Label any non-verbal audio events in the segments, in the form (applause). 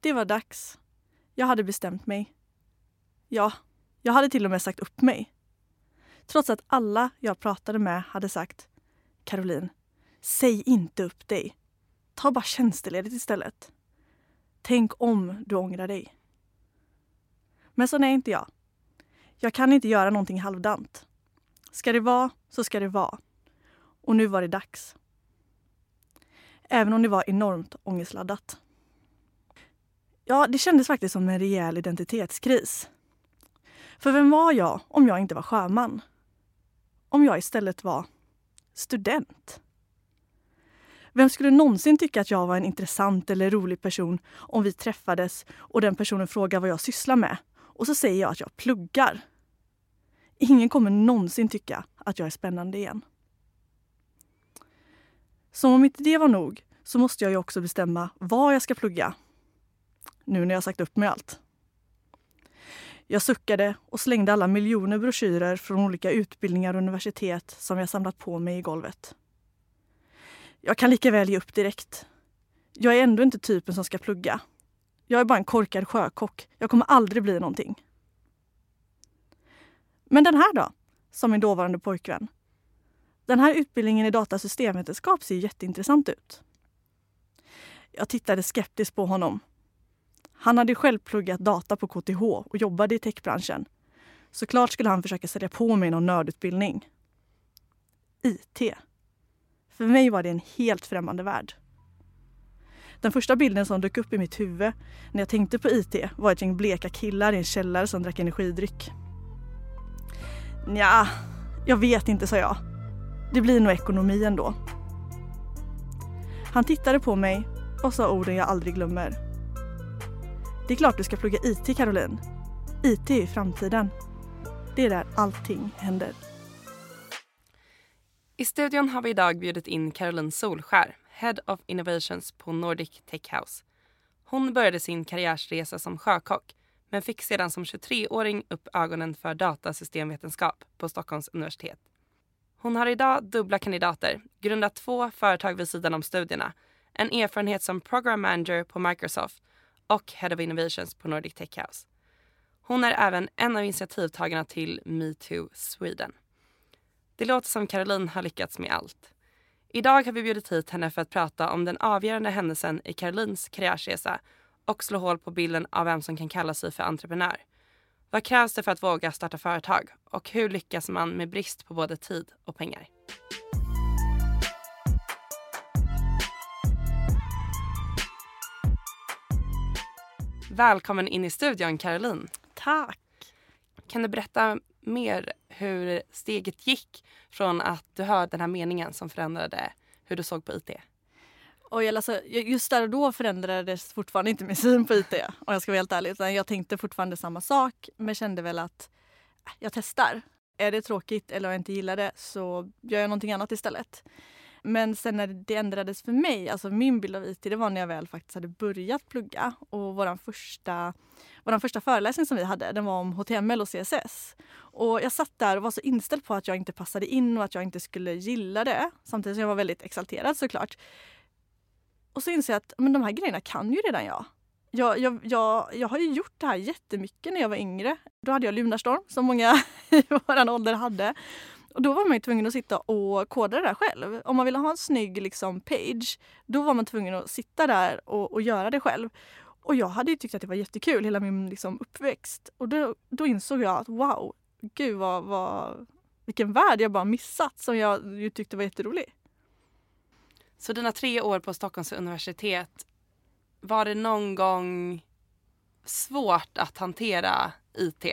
Det var dags. Jag hade bestämt mig. Ja, jag hade till och med sagt upp mig. Trots att alla jag pratade med hade sagt Caroline, säg inte upp dig. Ta bara tjänsteledigt istället. Tänk om du ångrar dig. Men sån är inte jag. Jag kan inte göra någonting halvdant. Ska det vara, så ska det vara. Och nu var det dags. Även om det var enormt ångestladdat. Ja, det kändes faktiskt som en rejäl identitetskris. För vem var jag om jag inte var sjöman? Om jag istället var student? Vem skulle någonsin tycka att jag var en intressant eller rolig person om vi träffades och den personen frågar vad jag sysslar med och så säger jag att jag pluggar? Ingen kommer någonsin tycka att jag är spännande igen. Som om inte det var nog så måste jag ju också bestämma vad jag ska plugga. Nu när jag sagt upp mig allt. Jag suckade och slängde alla miljoner broschyrer från olika utbildningar och universitet som jag samlat på mig i golvet. Jag kan lika väl ge upp direkt. Jag är ändå inte typen som ska plugga. Jag är bara en korkad sjökock. Jag kommer aldrig bli någonting. Men den här då? Sa min dåvarande pojkvän. Den här utbildningen i datasystemvetenskap ser jätteintressant ut. Jag tittade skeptiskt på honom han hade själv pluggat data på KTH och jobbade i techbranschen. Såklart skulle han försöka sälja på mig någon nördutbildning. IT. För mig var det en helt främmande värld. Den första bilden som dök upp i mitt huvud när jag tänkte på IT var ett gäng bleka killar i en källare som drack energidryck. Ja, jag vet inte, sa jag. Det blir nog ekonomi ändå. Han tittade på mig och sa orden jag aldrig glömmer. Det är klart du ska plugga IT Caroline. IT är framtiden. Det är där allting händer. I studion har vi idag bjudit in Caroline Solskär, Head of Innovations på Nordic Tech House. Hon började sin karriärsresa som sjökock men fick sedan som 23-åring upp ögonen för datasystemvetenskap på Stockholms universitet. Hon har idag dubbla kandidater, grundat två företag vid sidan om studierna, en erfarenhet som program manager på Microsoft och Head of Innovations på Nordic Tech House. Hon är även en av initiativtagarna till Metoo Sweden. Det låter som Caroline har lyckats med allt. Idag har vi bjudit hit henne för att prata om den avgörande händelsen i Carolines karriärsresa och slå hål på bilden av vem som kan kalla sig för entreprenör. Vad krävs det för att våga starta företag och hur lyckas man med brist på både tid och pengar? Välkommen in i studion Caroline. Tack. Kan du berätta mer hur steget gick från att du hörde den här meningen som förändrade hur du såg på IT? Och jag, alltså, just där och då förändrades fortfarande inte min syn på IT om jag ska vara helt ärlig. Utan jag tänkte fortfarande samma sak men kände väl att äh, jag testar. Är det tråkigt eller om jag inte gillar det så gör jag någonting annat istället. Men sen när det ändrades för mig, alltså min bild av IT, det var när jag väl faktiskt hade börjat plugga. Och vår första, våran första föreläsning som vi hade, den var om HTML och CSS. Och jag satt där och var så inställd på att jag inte passade in och att jag inte skulle gilla det. Samtidigt som jag var väldigt exalterad såklart. Och så inser jag att men de här grejerna kan ju redan jag. Jag, jag, jag, jag har ju gjort det här jättemycket när jag var yngre. Då hade jag Lunarstorm som många (laughs) i vår ålder hade. Och då var man ju tvungen att sitta och koda det där själv. Om man ville ha en snygg liksom, page, då var man tvungen att sitta där och, och göra det själv. Och jag hade ju tyckt att det var jättekul hela min liksom, uppväxt. Och då, då insåg jag att wow, gud vad, vad, vilken värld jag bara missat som jag ju tyckte var jätterolig. Så dina tre år på Stockholms universitet, var det någon gång svårt att hantera IT?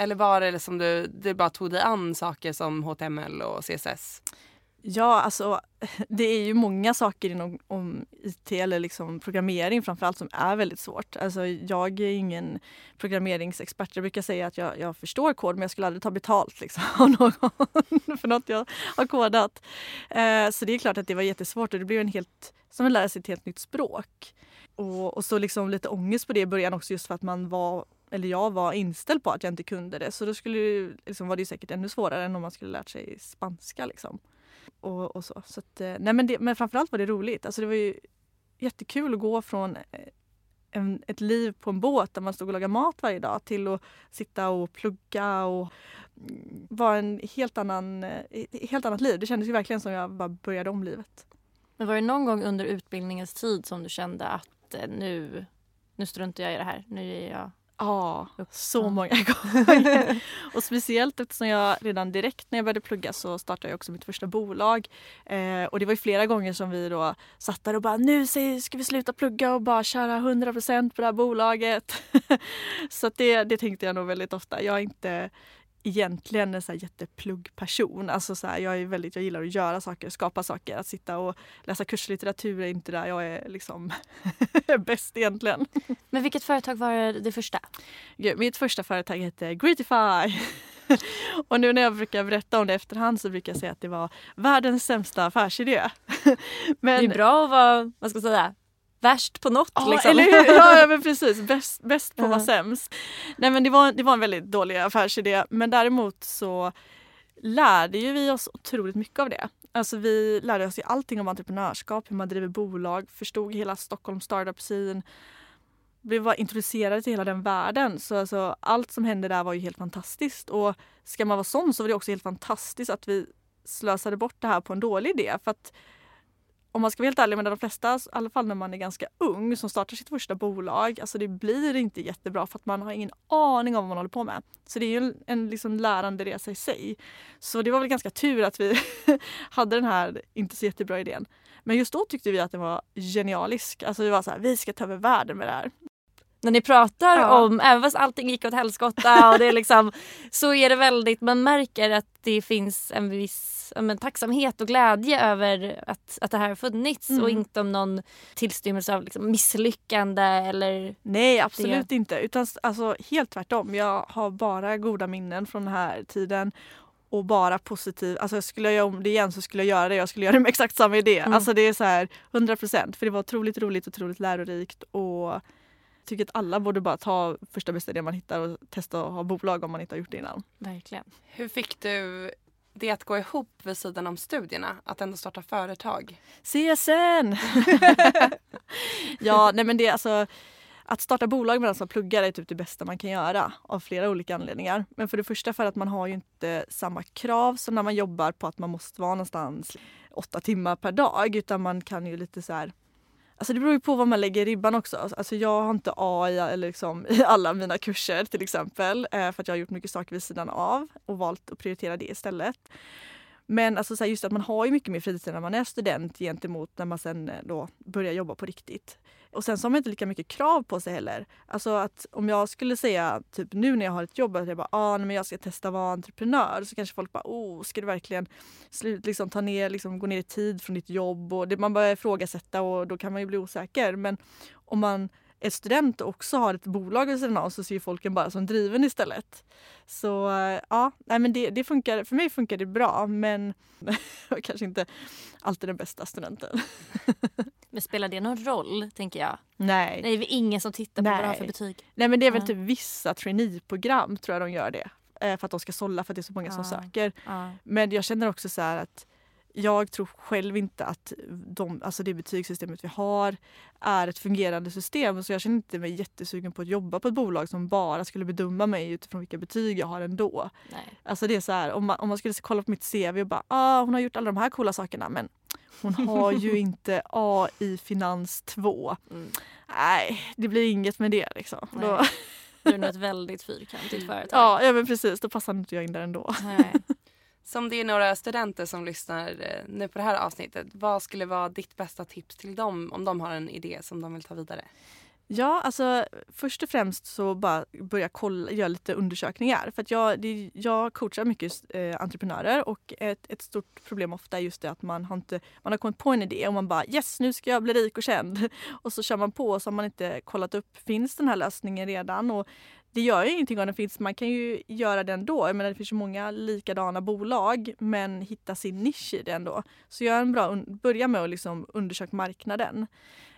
Eller var det som du, du bara tog dig an saker som HTML och CSS? Ja, alltså (laughs) det är ju många saker inom om IT eller liksom programmering framförallt som är väldigt svårt. Alltså, jag är ingen programmeringsexpert. Jag brukar säga att jag, jag förstår kod men jag skulle aldrig ta betalt liksom, (laughs) av någon för något jag har kodat. Eh, så det är klart att det var jättesvårt och det blev en helt, som att lära sig ett helt nytt språk. Och, och så liksom lite ångest på det i början också just för att man var eller jag var inställd på att jag inte kunde det. Så då skulle det, liksom, var det säkert ännu svårare än om man skulle lärt sig spanska. Liksom. Och, och så. så att, eh, nej men, det, men framförallt var det roligt. Alltså det var ju jättekul att gå från eh, en, ett liv på en båt där man stod och lagade mat varje dag till att sitta och plugga och mm, vara en helt annan, eh, helt annat liv. Det kändes ju verkligen som jag bara började om livet. Men var det någon gång under utbildningens tid som du kände att nu, nu struntar jag i det här, nu ger jag Ja, så många (laughs) gånger. och speciellt eftersom jag redan direkt när jag började plugga så startade jag också mitt första bolag. Eh, och det var ju flera gånger som vi då satt där och bara nu ska vi sluta plugga och bara köra 100% på det här bolaget. (laughs) så det, det tänkte jag nog väldigt ofta. Jag är inte egentligen en så här jättepluggperson. Alltså så här, jag, är väldigt, jag gillar att göra saker, skapa saker. Att sitta och läsa kurslitteratur är inte där jag är liksom (laughs) bäst egentligen. Men vilket företag var det första? Mitt första företag hette Greetify. (laughs) och nu när jag brukar berätta om det efterhand så brukar jag säga att det var världens sämsta affärsidé. (laughs) Men, det är bra att vara, vad ska jag säga, värst på något. Ja, liksom. eller hur? Ja, men precis. (laughs) Bäst, bäst på att vara sämst. Nej, men det, var, det var en väldigt dålig affärsidé. Men däremot så lärde ju vi oss otroligt mycket av det. Alltså vi lärde oss ju allting om entreprenörskap, hur man driver bolag, förstod hela Stockholm startup scene. Vi var introducerade till hela den världen. Så alltså, allt som hände där var ju helt fantastiskt. Och ska man vara sån så var det också helt fantastiskt att vi slösade bort det här på en dålig idé. För att om man ska vara helt ärlig med de flesta, i alla fall när man är ganska ung, som startar sitt första bolag, alltså det blir inte jättebra för att man har ingen aning om vad man håller på med. Så det är ju en, en liksom lärande resa i sig. Så det var väl ganska tur att vi (laughs) hade den här inte så jättebra idén. Men just då tyckte vi att den var genialisk. Alltså vi var så här, vi ska ta över världen med det här när ni pratar ja. om, även fast allting gick åt helskotta och det är liksom, (laughs) så är det väldigt, man märker att det finns en viss men, tacksamhet och glädje över att, att det här har funnits mm. och inte om någon tillstymmelse av liksom, misslyckande eller... Nej absolut det. inte utan alltså, helt tvärtom. Jag har bara goda minnen från den här tiden och bara positiv. Alltså skulle jag göra om det igen så skulle jag göra det. Jag skulle göra det med exakt samma idé. Mm. Alltså det är så här 100 procent. För det var otroligt roligt, otroligt lärorikt och tycker att alla borde bara ta första bästa idé man hittar och testa att ha bolag om man inte har gjort det innan. Verkligen. Hur fick du det att gå ihop vid sidan om studierna? Att ändå starta företag? CSN! (laughs) ja, nej men det är alltså att starta bolag medan man pluggar är typ det bästa man kan göra av flera olika anledningar. Men för det första för att man har ju inte samma krav som när man jobbar på att man måste vara någonstans åtta timmar per dag utan man kan ju lite så här Alltså det beror ju på vad man lägger ribban också. Alltså jag har inte A i, eller liksom, (laughs) i alla mina kurser till exempel. Eh, för att jag har gjort mycket saker vid sidan av och valt att prioritera det istället. Men alltså så här, just att man har ju mycket mer fritid när man är student gentemot när man sen eh, då börjar jobba på riktigt. Och sen så har man inte lika mycket krav på sig heller. Alltså att om jag skulle säga typ nu när jag har ett jobb att jag bara ah, nej, men jag ska testa att vara entreprenör så kanske folk bara oh, ska du verkligen slut, liksom, ta ner, liksom, gå ner i tid från ditt jobb och det, man börjar ifrågasätta och då kan man ju bli osäker. Men om man är student och också har ett bolag vid sidan av så ser folk en bara som driven istället. Så ja, nej men det, det funkar, för mig funkar det bra men (laughs) kanske inte alltid den bästa studenten. (laughs) Men spelar det någon roll, tänker jag? Nej. Det är väl ingen som tittar på Nej. vad du har för betyg? Nej men det är väl typ vissa traineeprogram tror jag de gör det. Eh, För att de ska sålla för att det är så många som Ja. söker. Ja. Men jag känner också så här att jag tror själv inte att de, alltså det betygssystemet vi har är ett fungerande system. Så jag känner inte mig jättesugen på att jobba på ett bolag som bara skulle bedöma mig utifrån vilka betyg jag har ändå. Nej. Alltså det är så här, om man, om man skulle kolla på mitt CV och bara ah, hon har gjort alla de här coola sakerna men hon har (laughs) ju inte A i finans 2. Mm. Nej, det blir inget med det liksom. Då, Du är nog ett (laughs) väldigt fyrkantigt företag. ja, ja men precis, då passar inte jag in där ändå. Nej. Som det är några studenter som lyssnar eh, nu på det här avsnittet, vad skulle vara ditt bästa tips till dem om de har en idé som de vill ta vidare? Ja, alltså först och främst så bara börja kolla, göra lite undersökningar. För att jag, det, jag coachar mycket eh, entreprenörer och ett, ett stort problem ofta är just det att man har, inte, man har kommit på en idé och man bara yes nu ska jag bli rik och känd. (laughs) Och så kör man på och så har man inte kollat upp, finns den här lösningen redan? Och det gör ju ingenting om den finns, man kan ju göra det ändå. Jag menar, det finns ju många likadana bolag men hitta sin nisch i det ändå. Så gör en bra, un- börja med att liksom undersöka marknaden.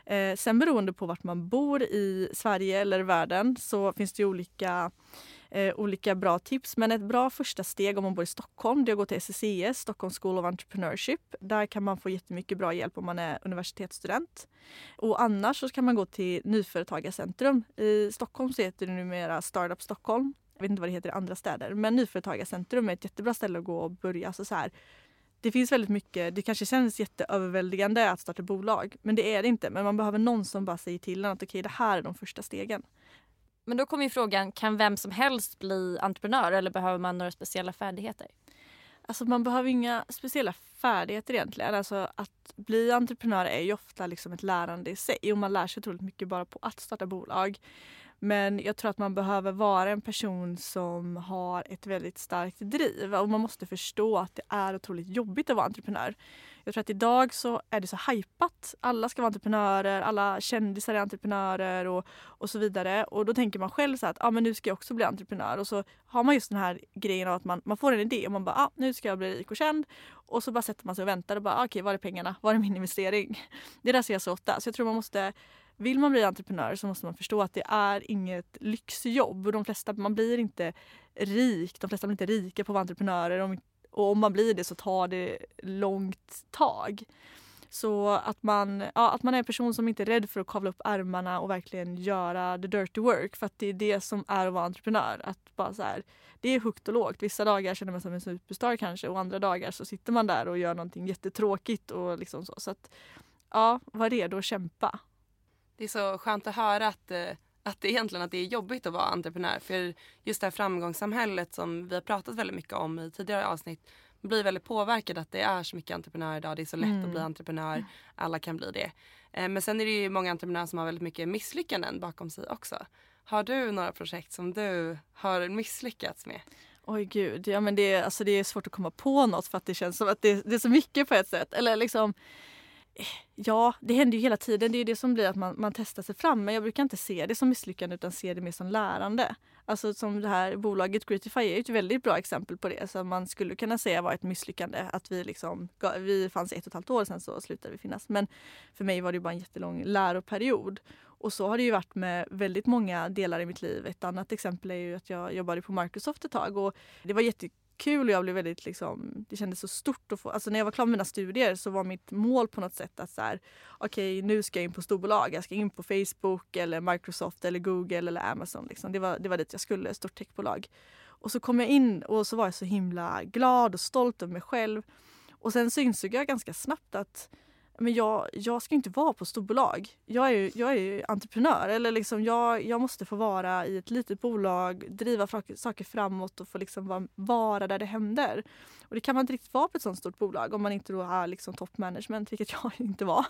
Eh, sen beroende på vart man bor i Sverige eller världen så finns det ju olika, eh, olika bra tips. Men ett bra första steg om man bor i Stockholm det är att gå till SSES, Stockholm School of Entrepreneurship. Där kan man få jättemycket bra hjälp om man är universitetsstudent. Och annars så kan man gå till Nyföretagarcentrum. I Stockholm så heter det numera Startup Stockholm. Jag vet inte vad det heter i andra städer men Nyföretagarcentrum är ett jättebra ställe att gå och börja. Så så här, det finns väldigt mycket, det kanske känns jätteöverväldigande att starta bolag men det är det inte. Men man behöver någon som bara säger till en att okej det här är de första stegen. Men då kommer ju frågan, kan vem som helst bli entreprenör eller behöver man några speciella färdigheter? Alltså man behöver inga speciella färdigheter egentligen. Alltså att bli entreprenör är ju ofta liksom ett lärande i sig och man lär sig otroligt mycket bara på att starta bolag. Men jag tror att man behöver vara en person som har ett väldigt starkt driv och man måste förstå att det är otroligt jobbigt att vara entreprenör. Jag tror att idag så är det så hypat. Alla ska vara entreprenörer, alla kändisar är entreprenörer och, och så vidare. Och då tänker man själv så här att ah, men nu ska jag också bli entreprenör. Och så har man just den här grejen av att man, man får en idé och man bara ah, nu ska jag bli rik och känd. Och så bara sätter man sig och väntar och bara ah, okej var är pengarna? Var är min investering? (laughs) Det där ser jag så ofta. Så jag tror man måste vill man bli entreprenör så måste man förstå att det är inget lyxjobb. Och de flesta, man blir inte rik, de flesta blir inte rika på att vara entreprenörer. Och om man blir det så tar det långt tag. Så att man, ja, att man är en person som inte är rädd för att kavla upp ärmarna och verkligen göra the dirty work. För att det är det som är att vara entreprenör. Att bara så här, det är högt och lågt. Vissa dagar känner man sig som en superstar kanske och andra dagar så sitter man där och gör någonting jättetråkigt. Och liksom så. så att, ja, var redo att kämpa. Det är så skönt att höra att, eh, att det egentligen att det är jobbigt att vara entreprenör. För just det här framgångssamhället som vi har pratat väldigt mycket om i tidigare avsnitt blir väldigt påverkad att det är så mycket entreprenörer idag. Det är så lätt Mm. att bli entreprenör. Alla kan bli det. Eh, Men sen är det ju många entreprenörer som har väldigt mycket misslyckanden bakom sig också. Har du några projekt som du har misslyckats med? Oj gud, ja, men det, är, alltså, det är svårt att komma på något för att det känns som att det, det är så mycket på ett sätt. Eller liksom, ja, det händer ju hela tiden. Det är ju det som blir att man, man testar sig fram. Men jag brukar inte se det som misslyckande utan se det mer som lärande. Alltså som det här bolaget Greetify är ett väldigt bra exempel på det. Så man skulle kunna säga var ett misslyckande. Att vi liksom, vi fanns i ett och ett halvt år sen så slutade vi finnas. Men för mig var det bara en jättelång läroperiod. Och så har det ju varit med väldigt många delar i mitt liv. Ett annat exempel är ju att jag jobbade på Microsoft ett tag och det var jättekul och jag blev väldigt liksom, det kändes så stort att få, alltså när jag var klar med mina studier så var mitt mål på något sätt att så här, okej nu ska jag in på storbolag, jag ska in på Facebook eller Microsoft eller Google eller Amazon liksom. Det var, det var dit jag skulle, stort techbolag. Och så kom jag in och så var jag så himla glad och stolt över mig själv. Och sen så insåg jag ganska snabbt att men jag, jag ska inte vara på storbolag. Jag är ju, jag är ju entreprenör. Eller liksom jag, jag måste få vara i ett litet bolag, driva saker framåt och få liksom vara, vara där det händer. Och det kan man inte riktigt vara på ett sånt stort bolag om man inte då är liksom top management, vilket jag (laughs) inte var.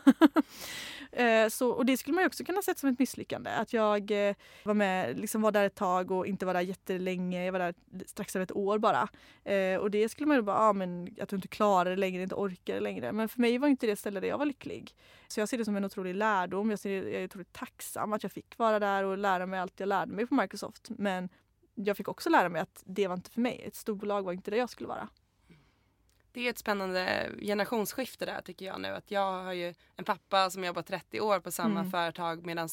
Eh, så, och det skulle man också kunna sett som ett misslyckande. Att jag eh, var med, liksom var där ett tag och inte var där jättelänge. Jag var där strax över ett år bara. Eh, och det skulle man ju bara, ah, men att du inte klarar det längre, inte orkar det längre. Men för mig var inte det stället där jag var lycklig. Så jag ser det som en otrolig lärdom. Jag, ser, jag är otroligt tacksam att jag fick vara där och lära mig allt jag lärde mig på Microsoft. Men jag fick också lära mig att det var inte för mig. Ett storbolag var inte där jag skulle vara. Det är ett spännande generationsskifte där tycker jag nu. Att jag har ju en pappa som jobbat 30 år på samma mm. företag medan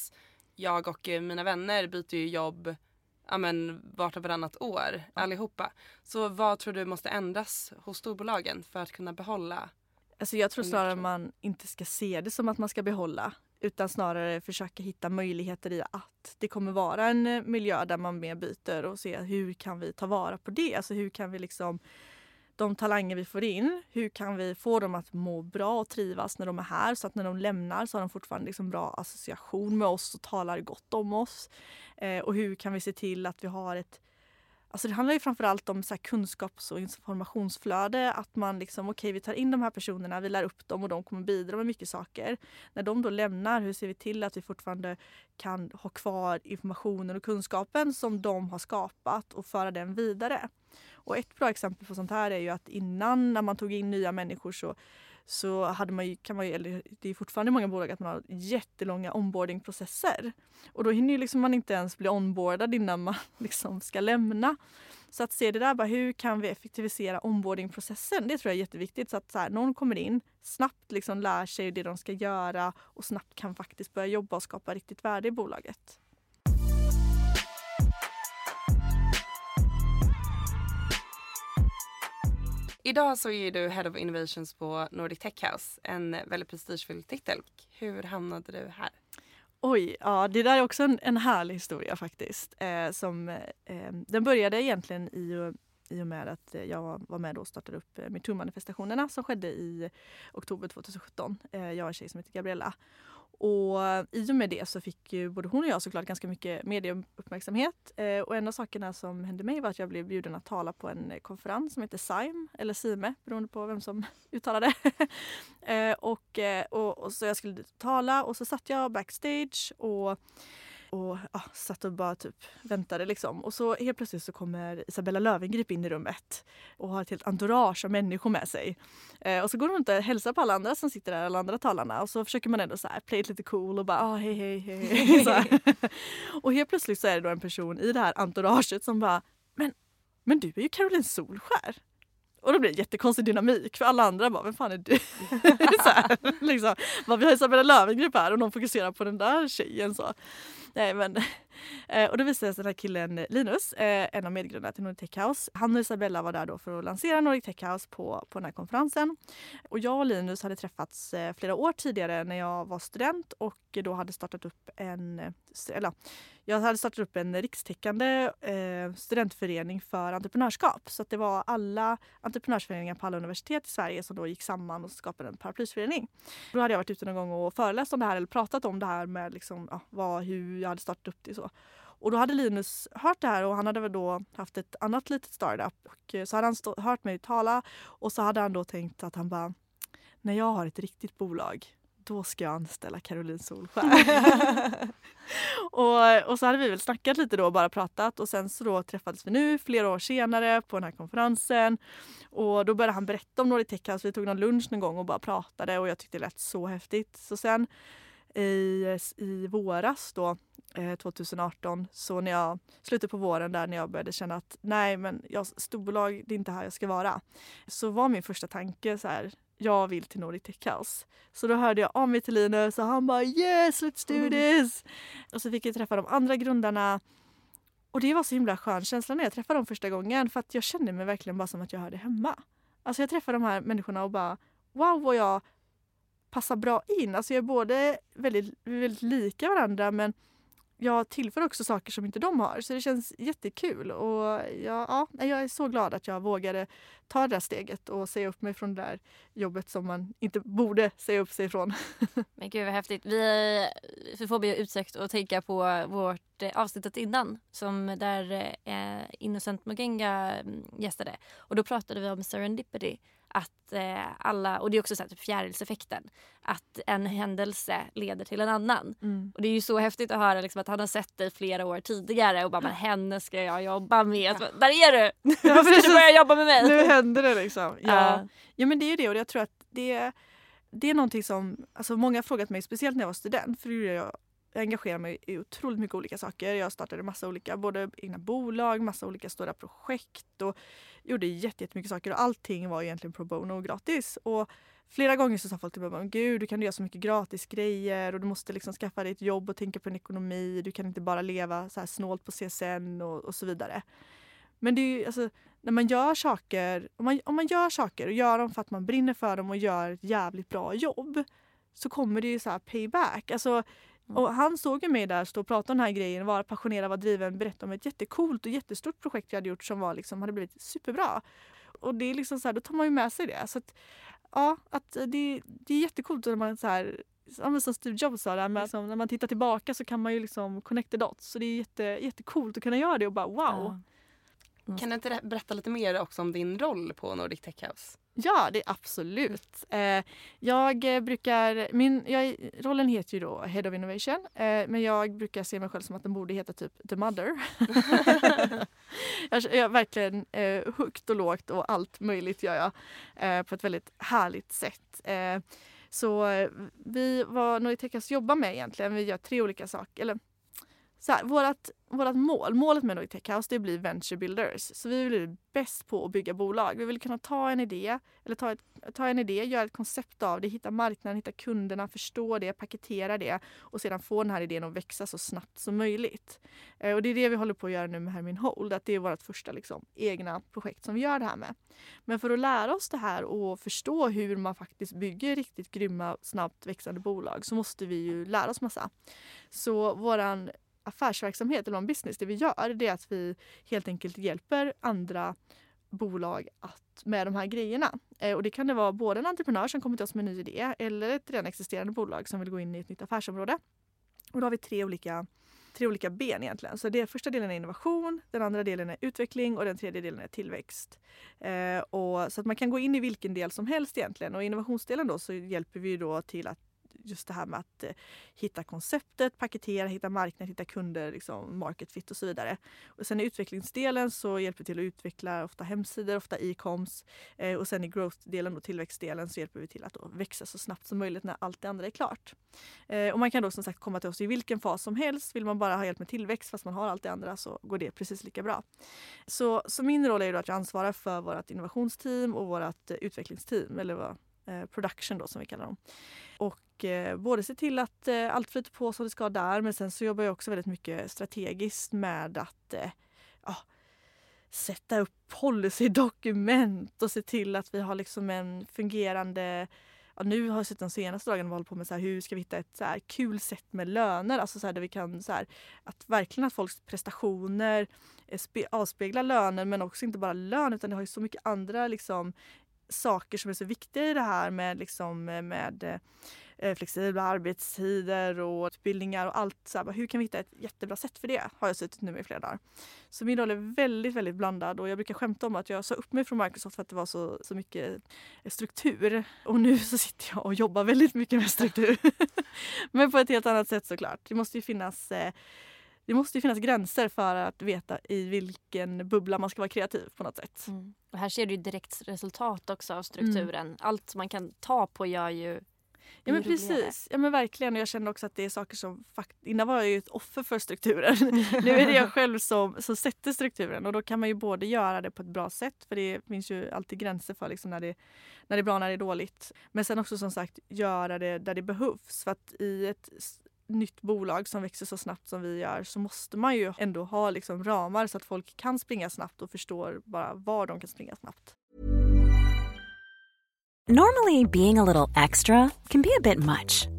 jag och mina vänner byter ju jobb ja, men, vart och varannat år allihopa. Så vad tror du måste ändras hos storbolagen för att kunna behålla? Alltså jag tror snarare man inte ska se det som att man ska behålla utan snarare försöka hitta möjligheter i att det kommer vara en miljö där man mer byter och se hur kan vi ta vara på det? Alltså hur kan vi liksom de talanger vi får in, hur kan vi få dem att må bra och trivas när de är här så att när de lämnar så har de fortfarande liksom bra association med oss och talar gott om oss. Eh, och hur kan vi se till att vi har ett Alltså det handlar ju framförallt om så kunskaps och informationsflöde. Att man liksom, okej okay, vi tar in de här personerna, vi lär upp dem och de kommer bidra med mycket saker. När de då lämnar, hur ser vi till att vi fortfarande kan ha kvar informationen och kunskapen som de har skapat och föra den vidare? Och ett bra exempel på sånt här är ju att innan när man tog in nya människor så så hade man ju, kan man ju, eller det är fortfarande många bolag att man har jättelånga onboardingprocesser. Och då hinner ju liksom man inte ens bli onboardad innan man (laughs) liksom ska lämna. Så att se det där, bara, hur kan vi effektivisera onboardingprocessen? Det tror jag är jätteviktigt. Så att så här, någon kommer in, snabbt liksom lär sig det de ska göra och snabbt kan faktiskt börja jobba och skapa riktigt värde i bolaget. Idag så är du Head of Innovations på Nordic Tech House, en väldigt prestigefylld titel. Hur hamnade du här? Oj, ja det där är också en, en härlig historia faktiskt. Eh, som, eh, den började egentligen i, i och med att jag var med och startade upp eh, metoo-manifestationerna som skedde i oktober 2017. Eh, jag och en tjej som heter Gabriella. Och i och med det så fick ju både hon och jag såklart ganska mycket medieuppmärksamhet. Eh, och en av sakerna som hände mig var att jag blev bjuden att tala på en eh, konferens som heter SIME, eller SIME beroende på vem som (laughs) uttalar det. (laughs) eh, och, eh, och, och, så jag skulle tala och så satt jag backstage och och ja, satt och bara typ väntade liksom. Och så helt plötsligt så kommer Isabella Löwengrip in i rummet och har ett helt entourage av människor med sig. Eh, och så går hon runt och hälsar på alla andra som sitter där, alla andra talarna och så försöker man ändå så här play it lite cool och bara ah, hej hej hej. (laughs) (laughs) och helt plötsligt så är det då en person i det här entouraget som bara men, men du är ju Caroline Solskär. Och då blir det jättekonstig dynamik för alla andra bara, vem fan är du? (laughs) så här, liksom. Vi har Isabella Löwengrip här och någon fokuserar på den där tjejen. Så. Nej, men, (laughs) eh, och då visade sig att den här killen eh, Linus, eh, en av medgrundarna till Nordic Tech House, han och Isabella var där då för att lansera Nordic Tech House på, på den här konferensen. Och jag och Linus hade träffats flera år tidigare när jag var student och då hade startat upp en, eller jag hade startat upp en rikstäckande eh, studentförening för entreprenörskap. Så det var alla entreprenörsföreningar på alla universitet i Sverige som då gick samman och skapade en paraplysförening. Då hade jag varit ute någon gång och föreläst om det här eller pratat om det här med liksom, ja, vad, hur jag hade startat upp det. Så. Och då hade Linus hört det här och han hade väl då haft ett annat litet startup. Och eh, så hade han hört mig tala och så hade han då tänkt att han bara när jag har ett riktigt bolag då ska jag anställa Caroline Solskär. (laughs) (laughs) och, och så hade vi väl snackat lite då bara pratat och sen så då träffades vi nu flera år senare på den här konferensen. Och då började han berätta om Nordic Tech House. Vi tog någon lunch någon gång och bara pratade och jag tyckte det lät så häftigt. Så sen i, i våras då, eh, 2018, så när jag slutet på våren där när jag började känna att nej men jag, storbolag, det är inte här jag ska vara. Så var min första tanke så här, jag vill till Nordic Tech House. Så då hörde jag av mig till Linus och han bara yes let's do mm. this! Mm. Och så fick jag träffa de andra grundarna. Och det var så himla skön känsla när jag träffade dem första gången för att jag kände mig verkligen bara som att jag hörde hemma. Alltså jag träffade de här människorna och bara wow vad jag passar bra in. Alltså jag är både väldigt, väldigt lika varandra men jag tillför också saker som inte de har. Så det känns jättekul. Och jag, ja, jag är så glad att jag vågade ta det där steget och säga upp mig från det där jobbet som man inte borde säga upp sig ifrån. (laughs) Men gud vad häftigt. Vi, vi får be utsökt att tänka på vårt eh, avsnittet innan som där eh, Innocent Mogenga mm, gästade. Och då pratade vi om serendipity att eh, alla, och det är också så här, typ fjärilseffekten, att en händelse leder till en annan. Mm. Och det är ju så häftigt att höra liksom, att han har sett dig flera år tidigare och bara men henne ska jag jobba med. Ja. Där är du! Nu (laughs) Ja, ska du börja jobba med mig. Nu händer det liksom. Ja, Ja. ja men det är ju det och jag tror att det, det är någonting som alltså många har frågat mig, speciellt när jag var student, för jag jag engagerar mig i otroligt mycket olika saker. Jag startade massa olika, både egna bolag, massa olika stora projekt och gjorde jättemycket saker och allting var egentligen pro bono och gratis. Och flera gånger så sa folk till mig bara, gud du kan göra så mycket gratis grejer och du måste liksom skaffa dig ett jobb och tänka på en ekonomi. Du kan inte bara leva så här snålt på CSN och, och så vidare. Men det är ju, alltså, när man gör saker, om man, om man gör saker och gör dem för att man brinner för dem och gör ett jävligt bra jobb så kommer det ju så här payback. Alltså, och han såg ju mig där stå och prata om den här grejen, vara passionerad, vara driven, berätta om ett jättecoolt och jättestort projekt jag hade gjort som var liksom, hade blivit superbra. Och det är liksom så här, då tar man ju med sig det. Så att, ja, att det, det är jättecoolt när man så här, ja, men som Steve Jobs sa, där, med, liksom, när man tittar tillbaka så kan man ju liksom connect the dots. Så det är jätte, jättecoolt att kunna göra det och bara wow. Kan du inte berätta lite mer också om din roll på Nordic Tech House? Ja, det är absolut. Eh, jag eh, brukar, min, jag, rollen heter ju då Head of Innovation eh, men jag brukar se mig själv som att den borde heta typ The Mother. (laughs) jag, jag är verkligen eh, högt och lågt och allt möjligt gör jag eh, på ett väldigt härligt sätt. Så vi, vad Nordic jobbar med egentligen, vi gör tre olika saker. Eller, så här, vårat, vårat mål, målet med Nordic Tech House det är att bli venture builders. Så vi vill bli bäst på att bygga bolag. Vi vill kunna ta en idé, eller ta, ett, ta en idé, göra ett koncept av det, hitta marknaden, hitta kunderna, förstå det, paketera det och sedan få den här idén att växa så snabbt som möjligt. Eh, och det är det vi håller på att göra nu med Hermin Hold, att det är vårt första liksom, egna projekt som vi gör det här med. Men för att lära oss det här och förstå hur man faktiskt bygger riktigt grymma, snabbt växande bolag så måste vi ju lära oss massa. Så våran affärsverksamhet eller en business, det vi gör det är att vi helt enkelt hjälper andra bolag att, med de här grejerna. Eh, och det kan det vara både en entreprenör som kommer till oss med en ny idé eller ett redan existerande bolag som vill gå in i ett nytt affärsområde. Och då har vi tre olika, tre olika ben egentligen. Så det första delen är innovation, den andra delen är utveckling och den tredje delen är tillväxt. Eh, och, så att man kan gå in i vilken del som helst egentligen. Och i innovationsdelen då så hjälper vi då till att just det här med att eh, hitta konceptet, paketera, hitta marknad, hitta kunder, liksom market fit och så vidare. Och sen i utvecklingsdelen så hjälper vi till att utveckla ofta hemsidor, ofta e-coms. Eh, och sen i growth-delen och tillväxtdelen så hjälper vi till att då växa så snabbt som möjligt när allt det andra är klart. Eh, och man kan då som sagt komma till oss i vilken fas som helst. Vill man bara ha hjälp med tillväxt fast man har allt det andra så går det precis lika bra. Så, så min roll är då att jag ansvarar för vårt innovationsteam och vårt utvecklingsteam eller vad Eh, production då som vi kallar dem. Och eh, både se till att eh, allt flyter på som det ska där men sen så jobbar jag också väldigt mycket strategiskt med att eh, ja, sätta upp policydokument och se till att vi har liksom en fungerande Ja, nu har jag sett de senaste dagarna hållit på med så här, hur ska vi hitta ett så här kul sätt med löner, alltså så här, där vi kan så här, att verkligen att folks prestationer eh, avspeglar lönen men också inte bara lön utan det har ju så mycket andra liksom saker som är så viktiga i det här med, liksom, eh, med eh, flexibla arbetstider och utbildningar och allt. Så här, hur kan vi hitta ett jättebra sätt för det? Har jag suttit nu i flera dagar. Så min roll är väldigt, väldigt blandad och jag brukar skämta om att jag sa upp mig från Microsoft för att det var så, så mycket eh, struktur. Och nu så sitter jag och jobbar väldigt mycket med struktur. (laughs) Men på ett helt annat sätt såklart. Det måste ju finnas eh, det måste ju finnas gränser för att veta i vilken bubbla man ska vara kreativ på något sätt. Mm. Och här ser du ju direkt resultat också av strukturen. Mm. Allt man kan ta på gör ju Ja men precis, ja men verkligen och jag känner också att det är saker som innan var jag ju ett offer för strukturen. (laughs) (laughs) nu är det jag själv som, som sätter strukturen och då kan man ju både göra det på ett bra sätt för det finns ju alltid gränser för liksom när, det, när det är bra och när det är dåligt. Men sen också som sagt göra det där det behövs för att i ett nytt bolag som växer så snabbt som vi gör så måste man ju ändå ha liksom ramar så att folk kan springa snabbt och förstår bara var de kan springa snabbt. Normally being a little extra can be a bit much.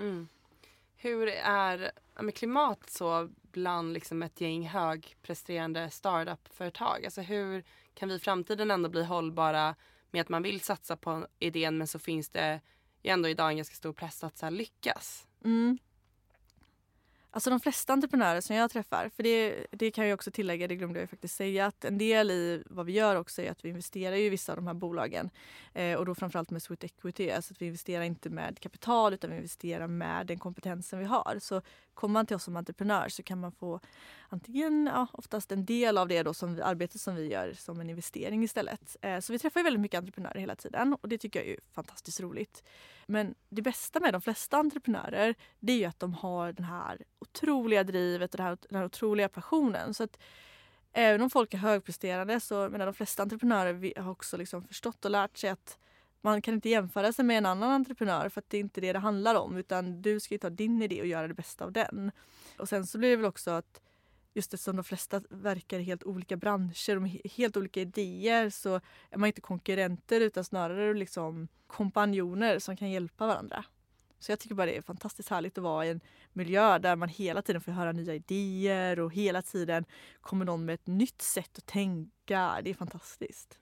Mm. Hur är klimatet med klimat så bland liksom ett gäng högpresterande startup-företag? Alltså hur kan vi i framtiden ändå bli hållbara med att man vill satsa på idén men så finns det ju ändå idag en ganska stor press att så här, lyckas? Mm. Alltså de flesta entreprenörer som jag träffar, för det, det kan jag också tillägga, det glömde jag faktiskt säga, att en del i vad vi gör också är att vi investerar i vissa av de här bolagen. Eh, och då framförallt med Sweet Equity, alltså att vi investerar inte med kapital utan vi investerar med den kompetensen vi har. Så kommer man till oss som entreprenör så kan man få antingen, ja, oftast en del av det då som vi, arbetet som vi gör som en investering istället. Eh, så vi träffar väldigt mycket entreprenörer hela tiden och det tycker jag är fantastiskt roligt. Men det bästa med de flesta entreprenörer det är ju att de har den här otroliga drivet och den här, den här otroliga passionen. Så att även om folk är högpresterande så menar de flesta entreprenörer har också liksom förstått och lärt sig att man kan inte jämföra sig med en annan entreprenör för att det är inte det det handlar om utan du ska ta din idé och göra det bästa av den. Och sen så blir det väl också att just eftersom de flesta verkar i helt olika branscher och med helt olika idéer så är man inte konkurrenter utan snarare liksom kompanjoner som kan hjälpa varandra. Så jag tycker bara det är fantastiskt härligt att vara i en miljö där man hela tiden får höra nya idéer och hela tiden kommer någon med ett nytt sätt att tänka. Det är fantastiskt.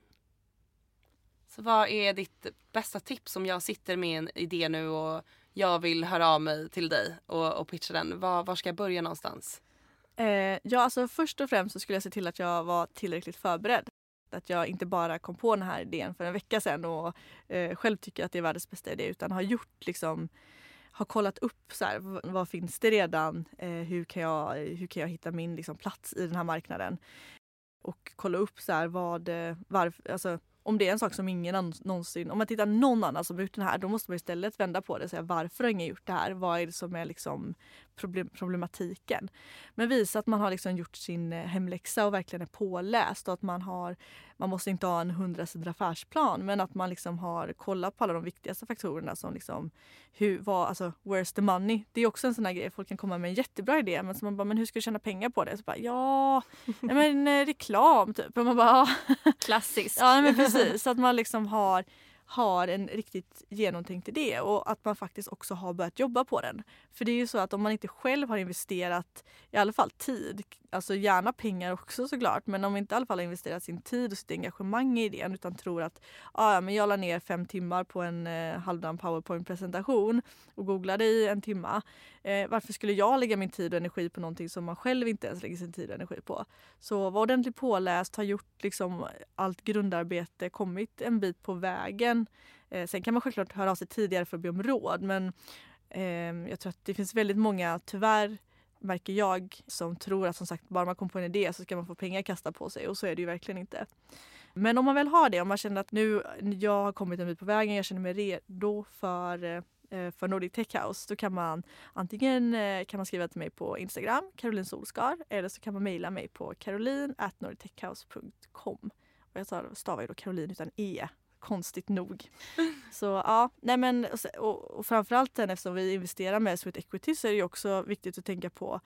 Så vad är ditt bästa tips om jag sitter med en idé nu och jag vill höra av mig till dig och, och pitcha den? Var, var ska jag börja någonstans? Eh, ja, alltså först och främst så skulle jag se till att jag var tillräckligt förberedd. Att jag inte bara kom på den här idén för en vecka sedan och eh, själv tycker att det är världens bästa idé utan har gjort liksom har kollat upp så här, vad, finns det redan? Eh, hur, kan jag, hur kan jag hitta min liksom, plats i den här marknaden? Och kolla upp så här, vad, eh, varför, alltså, om det är en sak som ingen någonsin, om man tittar någon annan som har gjort den här, då måste man istället vända på det och säga varför har ingen gjort det här? Vad är det som är liksom problem, problematiken? Men visa att man har liksom gjort sin eh, hemläxa och verkligen är påläst och att man har, man måste inte ha en hundrasidig affärsplan men att man liksom har kollat på alla de viktigaste faktorerna som liksom hur, vad, alltså where's the money? Det är också en sån här grej, folk kan komma med en jättebra idé men så man bara, men hur ska du tjäna pengar på det? Så bara, ja, men eh, reklam typ. Och man bara, (laughs) Klassiskt. Ja men precis, (laughs) så att man liksom har har en riktigt genomtänkt idé och att man faktiskt också har börjat jobba på den. För det är ju så att om man inte själv har investerat i alla fall tid, alltså gärna pengar också såklart, men om man inte i alla fall har investerat sin tid och sitt engagemang i idén utan tror att ah, ja, men jag la ner fem timmar på en eh, halvdan powerpoint-presentation och googlade i en timma. Eh, varför skulle jag lägga min tid och energi på någonting som man själv inte ens lägger sin tid och energi på? Så var ordentligt påläst, har gjort liksom allt grundarbete, kommit en bit på vägen. Eh, sen kan man självklart höra av sig tidigare för att be om råd men eh, jag tror att det finns väldigt många, tyvärr märker jag, som tror att som sagt bara man kommer på en idé så ska man få pengar kasta på sig och så är det ju verkligen inte. Men om man väl har det, om man känner att nu jag har kommit en bit på vägen, jag känner mig redo för eh, för Nordic Tech House då kan man antingen eh, kan man skriva till mig på Instagram, Caroline Solskar, eller så kan man mejla mig på caroline.nordictechhouse.com. Och jag stavar ju då Caroline utan E, konstigt nog. (laughs) Så ja, nej men och, och framförallt sen eftersom vi investerar med Sweet Equity så är det ju också viktigt att tänka på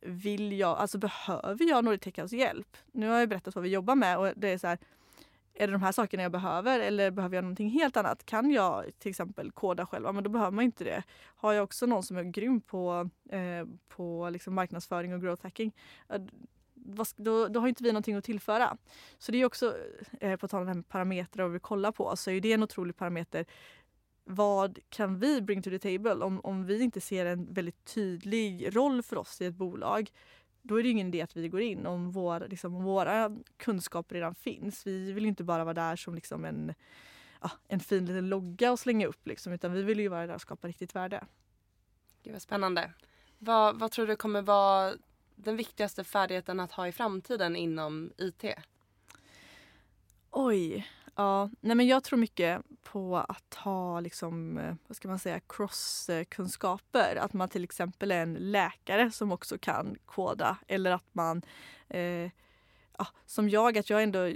vill jag, alltså behöver jag Nordic hjälp? Nu har jag berättat vad vi jobbar med och det är så här, är det de här sakerna jag behöver eller behöver jag någonting helt annat? Kan jag till exempel koda själv? Ja, men då behöver man inte det. Har jag också någon som är grym på, eh, på liksom marknadsföring och growth hacking, då, då har inte vi någonting att tillföra. Så det är också, eh, på tal om det här med parametrar och vi kollar på, så är det en otrolig parameter. Vad kan vi bring to the table om, om vi inte ser en väldigt tydlig roll för oss i ett bolag? Då är det ingen idé att vi går in om, vår, liksom, om våra kunskaper redan finns. Vi vill inte bara vara där som liksom en, ja, en fin liten logga och slänga upp liksom, utan vi vill ju vara där och skapa riktigt värde. Gud vad spännande. Vad, vad tror du kommer vara den viktigaste färdigheten att ha i framtiden inom IT? Oj. Ja, nej men jag tror mycket på att ha liksom, eh, vad ska man säga, crosskunskaper. Att man till exempel är en läkare som också kan koda eller att man, eh, ja, som jag, att jag ändå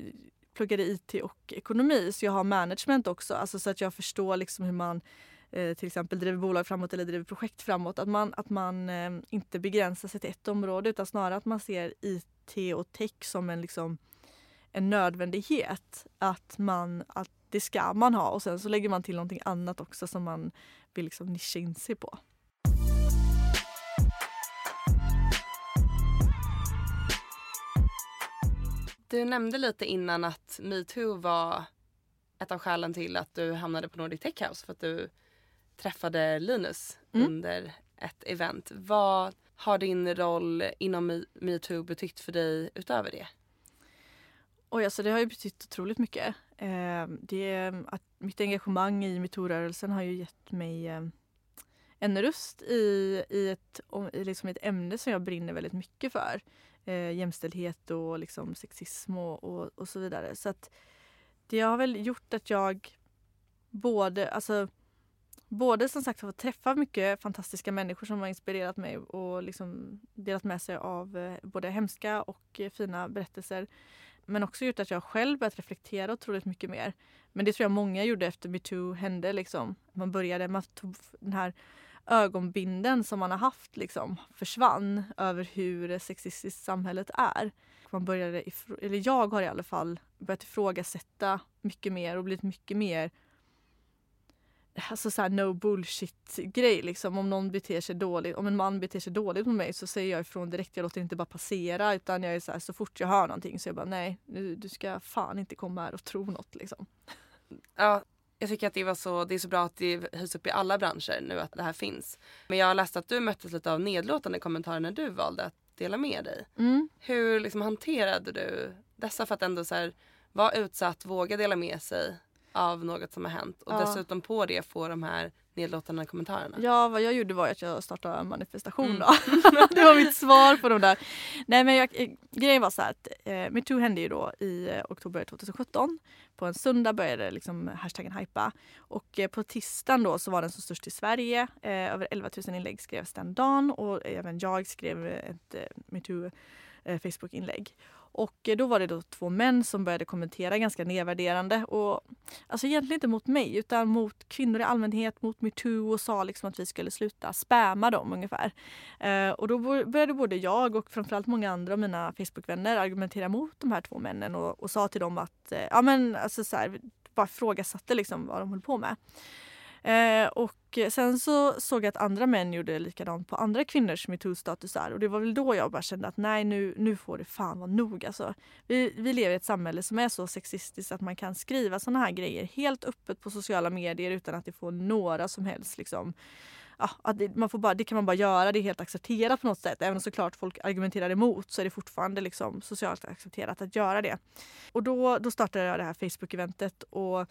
pluggade IT och ekonomi så jag har management också. Alltså så att jag förstår liksom hur man Eh, till exempel driver bolag framåt eller driver projekt framåt. Att man, att man eh, inte begränsar sig till ett område utan snarare att man ser IT och tech som en, liksom, en nödvändighet. Att, man, att det ska man ha och sen så lägger man till någonting annat också som man vill liksom nischa in sig på. Du nämnde lite innan att metoo var ett av skälen till att du hamnade på Nordic Tech House för att du träffade Linus mm. under ett event. Vad har din roll inom metoo betytt för dig utöver det? Oj, alltså det har ju betytt otroligt mycket. Eh, det, att mitt engagemang i metoo-rörelsen har ju gett mig eh, en röst i, i, ett, i liksom ett ämne som jag brinner väldigt mycket för. Eh, jämställdhet och liksom sexism och, och, och, så vidare. Så att det har väl gjort att jag både, alltså både som sagt fått träffa mycket fantastiska människor som har inspirerat mig och liksom delat med sig av eh, både hemska och eh, fina berättelser. Men också gjort att jag själv börjat reflektera otroligt mycket mer. Men det tror jag många gjorde efter metoo hände. Liksom. Man började, man tog den här ögonbinden som man har haft liksom, försvann över hur sexistiskt samhället är. Man började, eller jag har i alla fall börjat ifrågasätta mycket mer och blivit mycket mer alltså så no bullshit grej liksom. Om någon beter sig dåligt, om en man beter sig dåligt mot mig så säger jag ifrån direkt. Jag låter inte bara passera utan jag är så här, så fort jag hör någonting så jag bara nej, du, du ska fan inte komma här och tro något liksom. Ja, jag tycker att det var så, det är så bra att det höjs upp i alla branscher nu att det här finns. Men jag har läst att du möttes lite av nedlåtande kommentarer när du valde att dela med dig. Mm. Hur liksom hanterade du dessa för att ändå så här, vara utsatt, våga dela med sig av något som har hänt och ja. dessutom på det få de här nedlåtande kommentarerna. Ja, vad jag gjorde var att jag startade en manifestation mm. då. (laughs) det var mitt svar på de där. Nej men jag, eh, grejen var så här att eh, metoo hände ju då i eh, oktober 2017. På en söndag började liksom hashtaggen hypa och eh, på tisdagen då så var den som störst i Sverige. Eh, över 11 000 inlägg skrevs den dagen och även jag skrev ett eh, metoo eh, Facebook-inlägg. Och eh, då var det då två män som började kommentera ganska nedvärderande. Och, alltså egentligen inte mot mig utan mot kvinnor i allmänhet, mot metoo och sa liksom att vi skulle sluta spamma dem ungefär. Eh, och då började både jag och framförallt många andra av mina Facebookvänner argumentera mot de här två männen och, och sa till dem att eh, ja men alltså så här, bara ifrågasatte liksom vad de höll på med. Eh, och sen så såg jag att andra män gjorde likadant på andra kvinnors metoo-statusar och det var väl då jag bara kände att nej nu, nu får det fan vara nog. Alltså, vi, vi lever i ett samhälle som är så sexistiskt att man kan skriva såna här grejer helt öppet på sociala medier utan att det får några som helst liksom, ja, att det, man får bara, det kan man bara göra, det är helt accepterat på något sätt. Även om såklart folk argumenterar emot så är det fortfarande liksom socialt accepterat att göra det. Och då, då startade jag det här Facebook-eventet och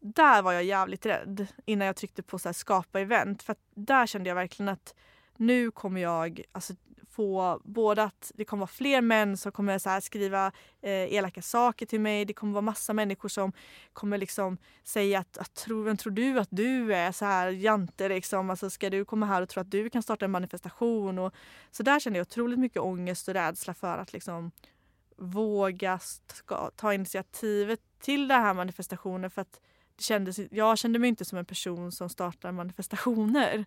där var jag jävligt rädd innan jag tryckte på så här, skapa event. För där kände jag verkligen att nu kommer jag alltså, få både att det kommer vara fler män som kommer så här, skriva eh, elaka saker till mig. Det kommer vara massa människor som kommer liksom säga att, att tro, vem tror du att du är? Så här jante liksom. Alltså, ska du komma här och tro att du kan starta en manifestation? Och, så där kände jag otroligt mycket ångest och rädsla för att liksom våga ska, ta initiativet till den här manifestationen. För att kändes, jag kände mig inte som en person som startar manifestationer.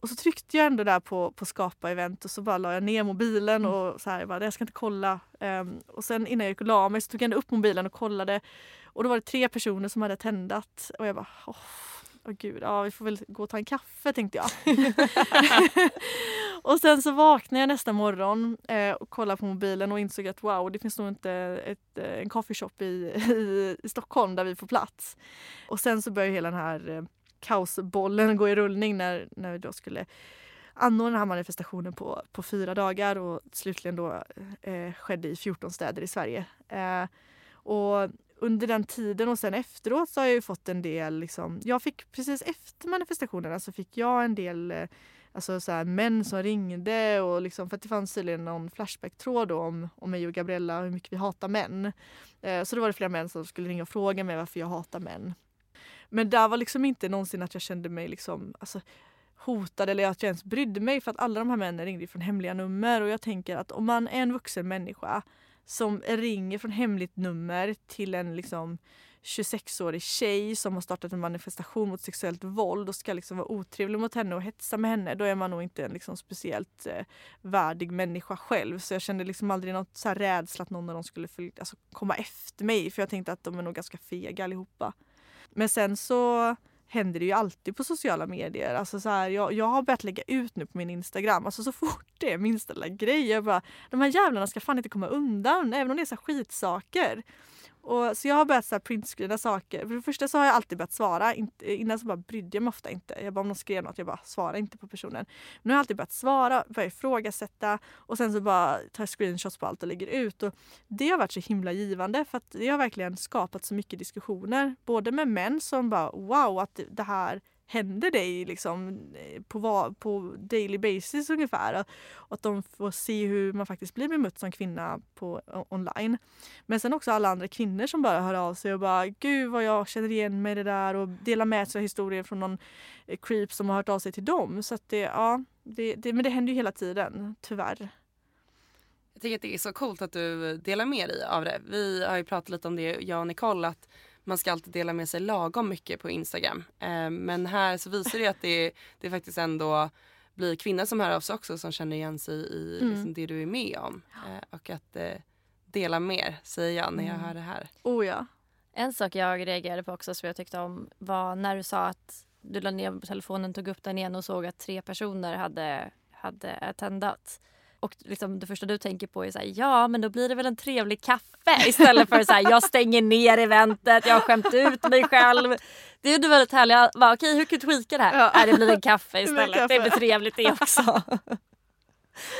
Och så tryckte jag ändå där på, på skapa event och så bara la jag ner mobilen Mm. och så här, jag, bara, jag ska inte kolla. Um, och sen innan jag gick och la mig så tog jag ändå upp mobilen och kollade. Och då var det tre personer som hade tändat och jag bara åh, gud, ja vi får väl gå och ta en kaffe tänkte jag. (laughs) (laughs) och sen så vaknade jag nästa morgon eh, och kollade på mobilen och insåg att wow det finns nog inte ett, eh, en coffeeshop i, (laughs) i, i Stockholm där vi får plats. Och sen så började hela den här eh, kaosbollen gå i rullning när, när vi då skulle anordna den här manifestationen på, på fyra dagar och slutligen då eh, skedde i 14 städer i Sverige. Eh, och under den tiden och sen efteråt så har jag ju fått en del, liksom, jag fick precis efter manifestationerna så fick jag en del eh, alltså så här, män som ringde och liksom, för att det fanns tydligen någon Flashback-tråd då om, om mig och Gabriella och hur mycket vi hatar män. Eh, så då var det flera män som skulle ringa och fråga mig varför jag hatar män. Men där var liksom inte någonsin att jag kände mig liksom, alltså, hotad eller att jag ens brydde mig för att alla de här männen ringde från hemliga nummer och jag tänker att om man är en vuxen människa som ringer från hemligt nummer till en liksom 26-årig tjej som har startat en manifestation mot sexuellt våld och ska liksom vara otrevlig mot henne och hetsa med henne då är man nog inte en liksom speciellt eh, värdig människa själv. Så jag kände liksom aldrig något så här rädsla att någon av dem skulle följa, alltså, komma efter mig för jag tänkte att de är nog ganska fega allihopa. Men sen så händer det ju alltid på sociala medier. Alltså så här, jag, jag har börjat lägga ut nu på min Instagram, alltså så fort det är minsta lilla grej. Jag bara, de här jävlarna ska fan inte komma undan, även om det är så skitsaker. Och, så jag har börjat så här printscreena saker. För det första så har jag alltid börjat svara. Inte, innan så bara brydde jag mig ofta inte. Jag bara, om någon skrev något, jag bara svarade inte på personen. Nu har jag alltid börjat svara, börjat ifrågasätta och sen så bara tar jag screenshots på allt och lägger ut. Och det har varit så himla givande för att det har verkligen skapat så mycket diskussioner. Både med män som bara wow att det här händer dig liksom eh, på, va- på daily basis ungefär. Och att de får se hur man faktiskt blir bemött som kvinna på, online. Men sen också alla andra kvinnor som bara hör av sig och bara gud vad jag känner igen mig i det där och delar med sig av historier från någon eh, creep som har hört av sig till dem. Så att det, ja, det, det, men det händer ju hela tiden tyvärr. Jag tycker att det är så coolt att du delar med dig av det. Vi har ju pratat lite om det, jag och Nicole, att man ska alltid dela med sig lagom mycket på Instagram. Eh, men här så visar det att det, det faktiskt ändå blir kvinnor som hör av sig också som känner igen sig i Mm. liksom, det du är med om. Eh, och att eh, dela mer, säger jag när jag Mm. hör det här. Oh ja. En sak jag reagerade på också som jag tyckte om var när du sa att du la ner telefonen, tog upp den igen och såg att tre personer hade, hade tändat. Och liksom det första du tänker på är så här, ja men då blir det väl en trevlig kaffe istället för så här, jag stänger ner eventet, jag har skämt ut mig själv. Det är ju väldigt härligt. Bara, Okej hur kan du tweaka det här? Ja. Nej, det blir en kaffe Det istället. kaffe. Det blir trevligt det också. (laughs)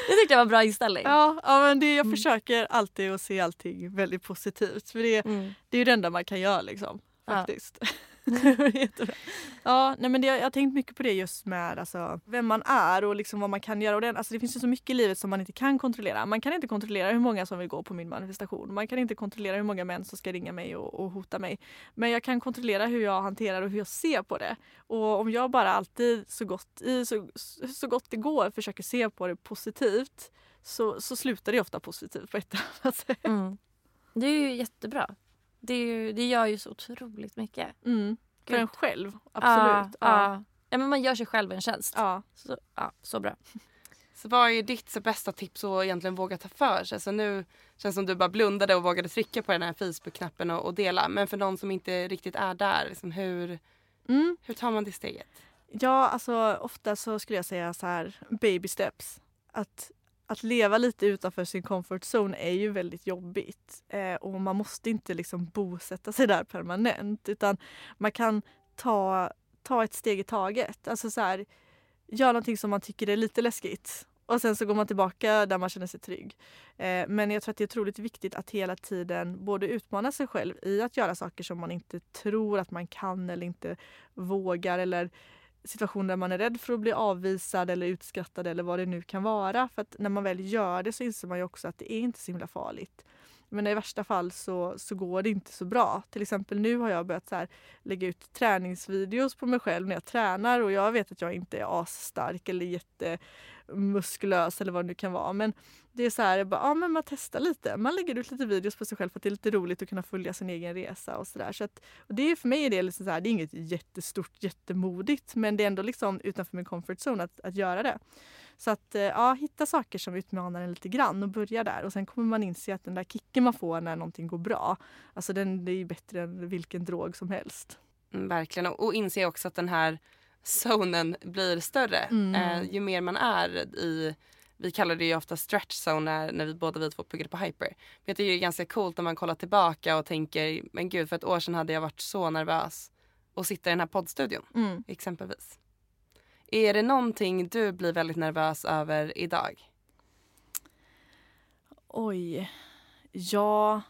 Det tyckte jag var en bra inställning. Ja, ja men det, jag försöker alltid att se allting väldigt positivt. För det, Mm. det är ju det enda man kan göra liksom. Ja. (laughs) Jättebra. Ja, nej men det, jag har tänkt mycket på det just med alltså, vem man är och liksom vad man kan göra. Och det, alltså, det finns ju så mycket i livet som man inte kan kontrollera. Man kan inte kontrollera hur många som vill gå på min manifestation. Man kan inte kontrollera hur många män som ska ringa mig och, och hota mig. Men jag kan kontrollera hur jag hanterar och hur jag ser på det. Och om jag bara alltid så gott, i, så, så gott det går försöker se på det positivt så, så slutar det ofta positivt på ett eller annat sätt. Mm. Det är ju jättebra. Det, är ju, det gör ju så otroligt mycket. Mm. För en själv, absolut. Ja, ja. ja, men man gör sig själv en tjänst. Ja. Så, ja, så bra. (laughs) Så vad är ditt så bästa tips att egentligen våga ta för sig? Alltså nu känns det som du bara blundade och vågade trycka på den här Facebook-knappen och, och, dela. Men för någon som inte riktigt är där, liksom hur, mm. hur tar man det steget? Ja, alltså ofta så skulle jag säga så här baby steps. Att, att leva lite utanför sin comfort zone är ju väldigt jobbigt. Eh, och man måste inte liksom bosätta sig där permanent utan man kan ta, ta ett steg i taget. Alltså så här, gör någonting som man tycker är lite läskigt och sen så går man tillbaka där man känner sig trygg. Eh, men jag tror att det är otroligt viktigt att hela tiden både utmana sig själv i att göra saker som man inte tror att man kan eller inte vågar eller situationer där man är rädd för att bli avvisad eller utskrattad eller vad det nu kan vara. För att när man väl gör det så inser man ju också att det är inte så himla farligt. Men i värsta fall så, så går det inte så bra. Till exempel nu har jag börjat så här, lägga ut träningsvideos på mig själv när jag tränar och jag vet att jag inte är asstark eller jätte muskulös eller vad det nu kan vara. Men det är så här, bara, ja, men man testar lite. Man lägger ut lite videos på sig själv för att det är lite roligt att kunna följa sin egen resa och sådär. Så, att, och det är för mig är det liksom så här, det är inget jättestort, jättemodigt men det är ändå liksom utanför min comfort zone att, att göra det. Så att eh, ja, hitta saker som utmanar en lite grann och börja där. Och sen kommer man inse att den där kicken man får när någonting går bra, alltså den det är bättre än vilken drog som helst. Mm, verkligen, och inse också att den här zonen blir större mm. eh, ju mer man är i vi kallar det ju ofta stretch zone när, när vi båda vi två pluggade på hyper. Men jag tycker det är ganska coolt när man kollar tillbaka och tänker, men gud för ett år sedan hade jag varit så nervös att sitta i den här poddstudion mm. exempelvis. Är det någonting du blir väldigt nervös över idag? Oj. Ja.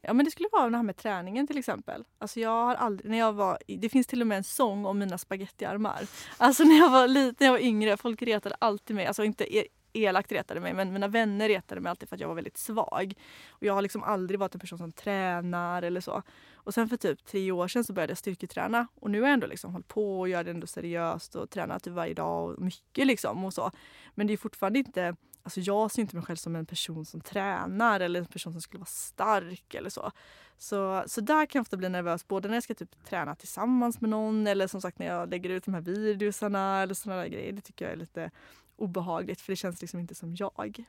Ja men det skulle vara det här med träningen till exempel. Alltså jag har aldrig, när jag var, det finns till och med en sång om mina spagettiarmar. Alltså när jag var liten, när jag var yngre, folk retade alltid mig. Alltså inte e, elakt retade mig men mina vänner retade mig alltid för att jag var väldigt svag. Och jag har liksom aldrig varit en person som tränar eller så. Och sen för typ tre år sedan så började jag styrketräna och nu har jag ändå liksom hållit på och gör det ändå seriöst och tränar typ varje dag och mycket liksom och så. Men det är fortfarande inte Alltså jag ser inte mig själv som en person som tränar eller en person som skulle vara stark eller så. Så, så där kan jag ofta bli nervös både när jag ska typ träna tillsammans med någon eller som sagt när jag lägger ut de här videosarna eller sådana där grejer. Det tycker jag är lite obehagligt för det känns liksom inte som jag.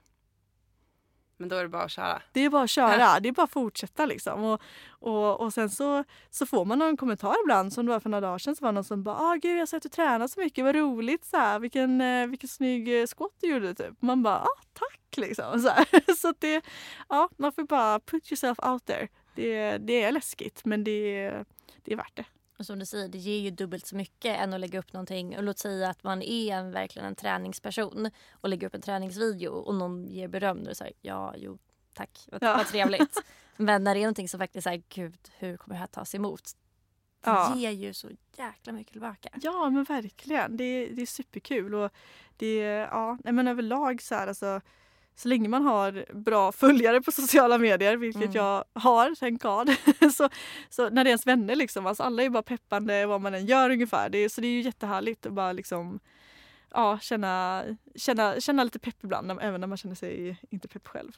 Men då är det bara att köra? Det är bara att köra. Det är bara att fortsätta liksom. Och, och, och sen så, så får man någon kommentar ibland som det var för några dagar sedan så var någon som bara ah, gud jag har sett att du tränar så mycket, vad roligt så här, vilken, eh, vilken snygg eh, squat du gjorde typ. Man bara ah, tack liksom. Så, här. (laughs) så det, ja, man får bara put yourself out there. Det, det är läskigt men det, det är värt det. Som du säger, det ger ju dubbelt så mycket än att lägga upp någonting. Och låt säga att man är en, verkligen en träningsperson och lägger upp en träningsvideo och någon ger beröm. Då är det ja, jo, tack, vad, ja. vad trevligt. (laughs) Men när det är någonting som faktiskt är gud, hur kommer det här tas emot? Det ja. ger ju så jäkla mycket tillbaka. Ja, men verkligen. Det, det är superkul. Och det, ja, men överlag så här, alltså, så länge man har bra följare på sociala medier, vilket mm. jag har, thank God. (laughs) så, så när det är ens vänner liksom, alltså alla är bara peppande vad man än gör ungefär. Det, så det är ju jättehärligt att bara liksom ja, känna, känna, känna lite pepp ibland, även när man känner sig inte pepp själv.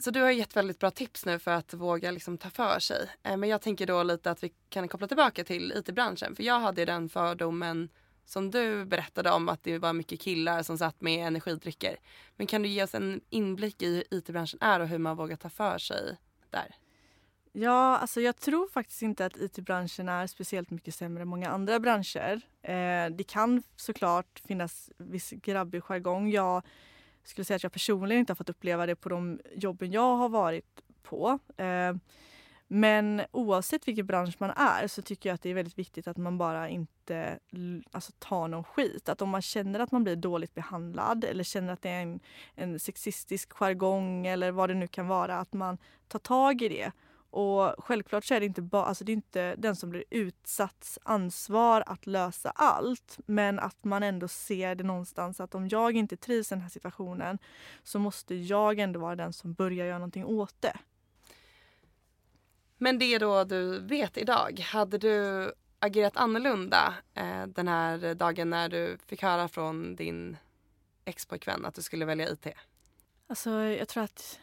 Så du har gett väldigt bra tips nu för att våga liksom ta för sig. Eh, men jag tänker då lite att vi kan koppla tillbaka till IT-branschen. För jag hade den fördomen som du berättade om att det var mycket killar som satt med energidrycker. Men kan du ge oss en inblick i hur IT-branschen är och hur man vågar ta för sig där? Ja, alltså jag tror faktiskt inte att IT-branschen är speciellt mycket sämre än många andra branscher. Eh, det kan såklart finnas viss grabbig jargong. Jag skulle säga att jag personligen inte har fått uppleva det på de jobben jag har varit på. Eh, men oavsett vilken bransch man är så tycker jag att det är väldigt viktigt att man bara inte alltså, tar någon skit. Att om man känner att man blir dåligt behandlad eller känner att det är en, en sexistisk jargong eller vad det nu kan vara, att man tar tag i det och självklart så är det inte, ba, alltså det är inte den som blir utsatts ansvar att lösa allt. Men att man ändå ser det någonstans att om jag inte trivs i den här situationen så måste jag ändå vara den som börjar göra någonting åt det. Men det då du vet idag, hade du agerat annorlunda eh, den här dagen när du fick höra från din expojkvän att du skulle välja IT? Alltså jag tror att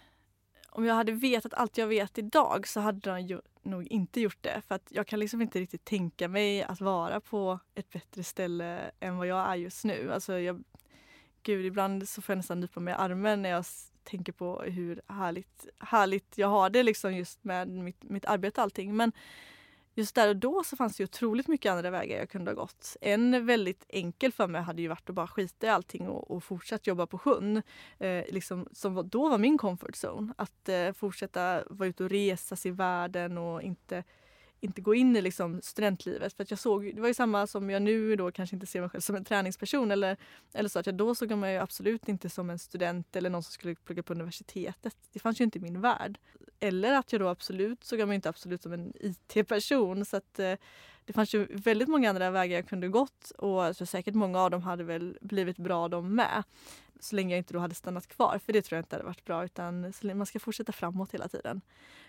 om jag hade vetat allt jag vet idag så hade jag ju nog inte gjort det. För att jag kan liksom inte riktigt tänka mig att vara på ett bättre ställe än vad jag är just nu. Alltså jag, gud, ibland så får jag nästan nypa mig i armen när jag tänker på hur härligt, härligt jag har det liksom just med mitt, mitt arbete och allting. Men just där och då så fanns det otroligt mycket andra vägar jag kunde ha gått. En väldigt enkel för mig hade ju varit att bara skita i allting och, och fortsätta jobba på sjön. Eh, liksom, som då var min comfort zone. Att eh, fortsätta vara ute och resa i världen och inte inte gå in i liksom studentlivet. För att jag såg, det var ju samma som jag nu då kanske inte ser mig själv som en träningsperson eller, eller så. att jag Då såg jag mig absolut inte som en student eller någon som skulle plugga på universitetet. Det fanns ju inte i min värld. Eller att jag då absolut såg jag mig inte absolut som en IT-person. Så att eh, det fanns ju väldigt många andra vägar jag kunde gått och så säkert många av dem hade väl blivit bra de med. Så länge jag inte då hade stannat kvar, för det tror jag inte hade varit bra utan man ska fortsätta framåt hela tiden.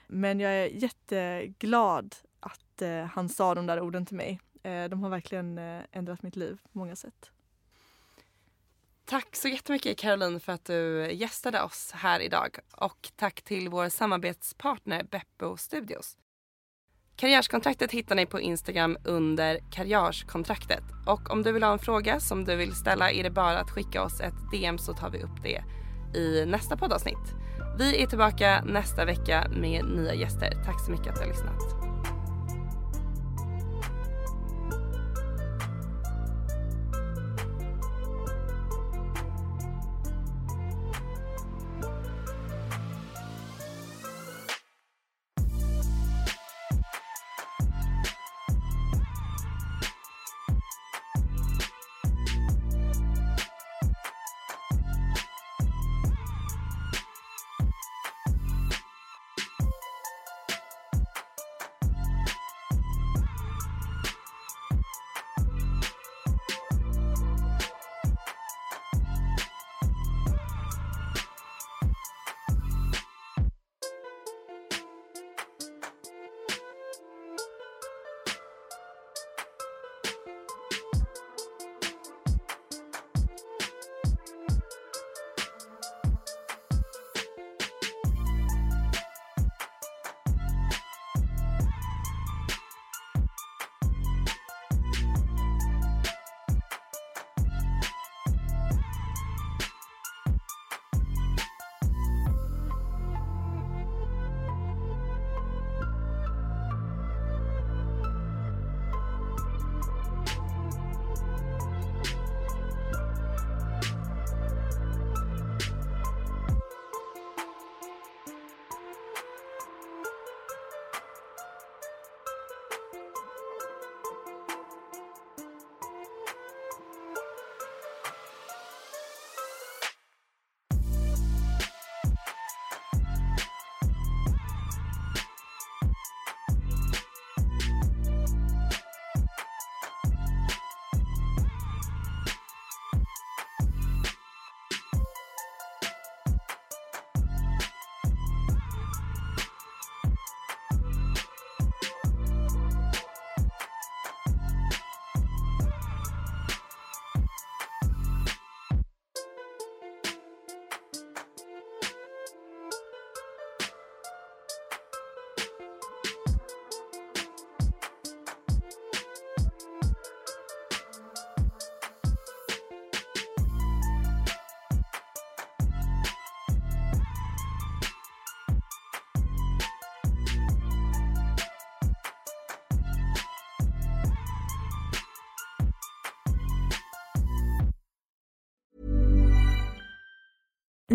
Men jag är jätteglad att eh, han sa de där orden till mig. Eh, de har verkligen eh, ändrat mitt liv på många sätt. Tack så jättemycket Caroline för att du gästade oss här idag och tack till vår samarbetspartner Beppo Studios. Karriärskontraktet hittar ni på Instagram under karriärskontraktet och om du vill ha en fråga som du vill ställa är det bara att skicka oss ett DM så tar vi upp det i nästa poddavsnitt. Vi är tillbaka nästa vecka med nya gäster. Tack så mycket att du har lyssnat.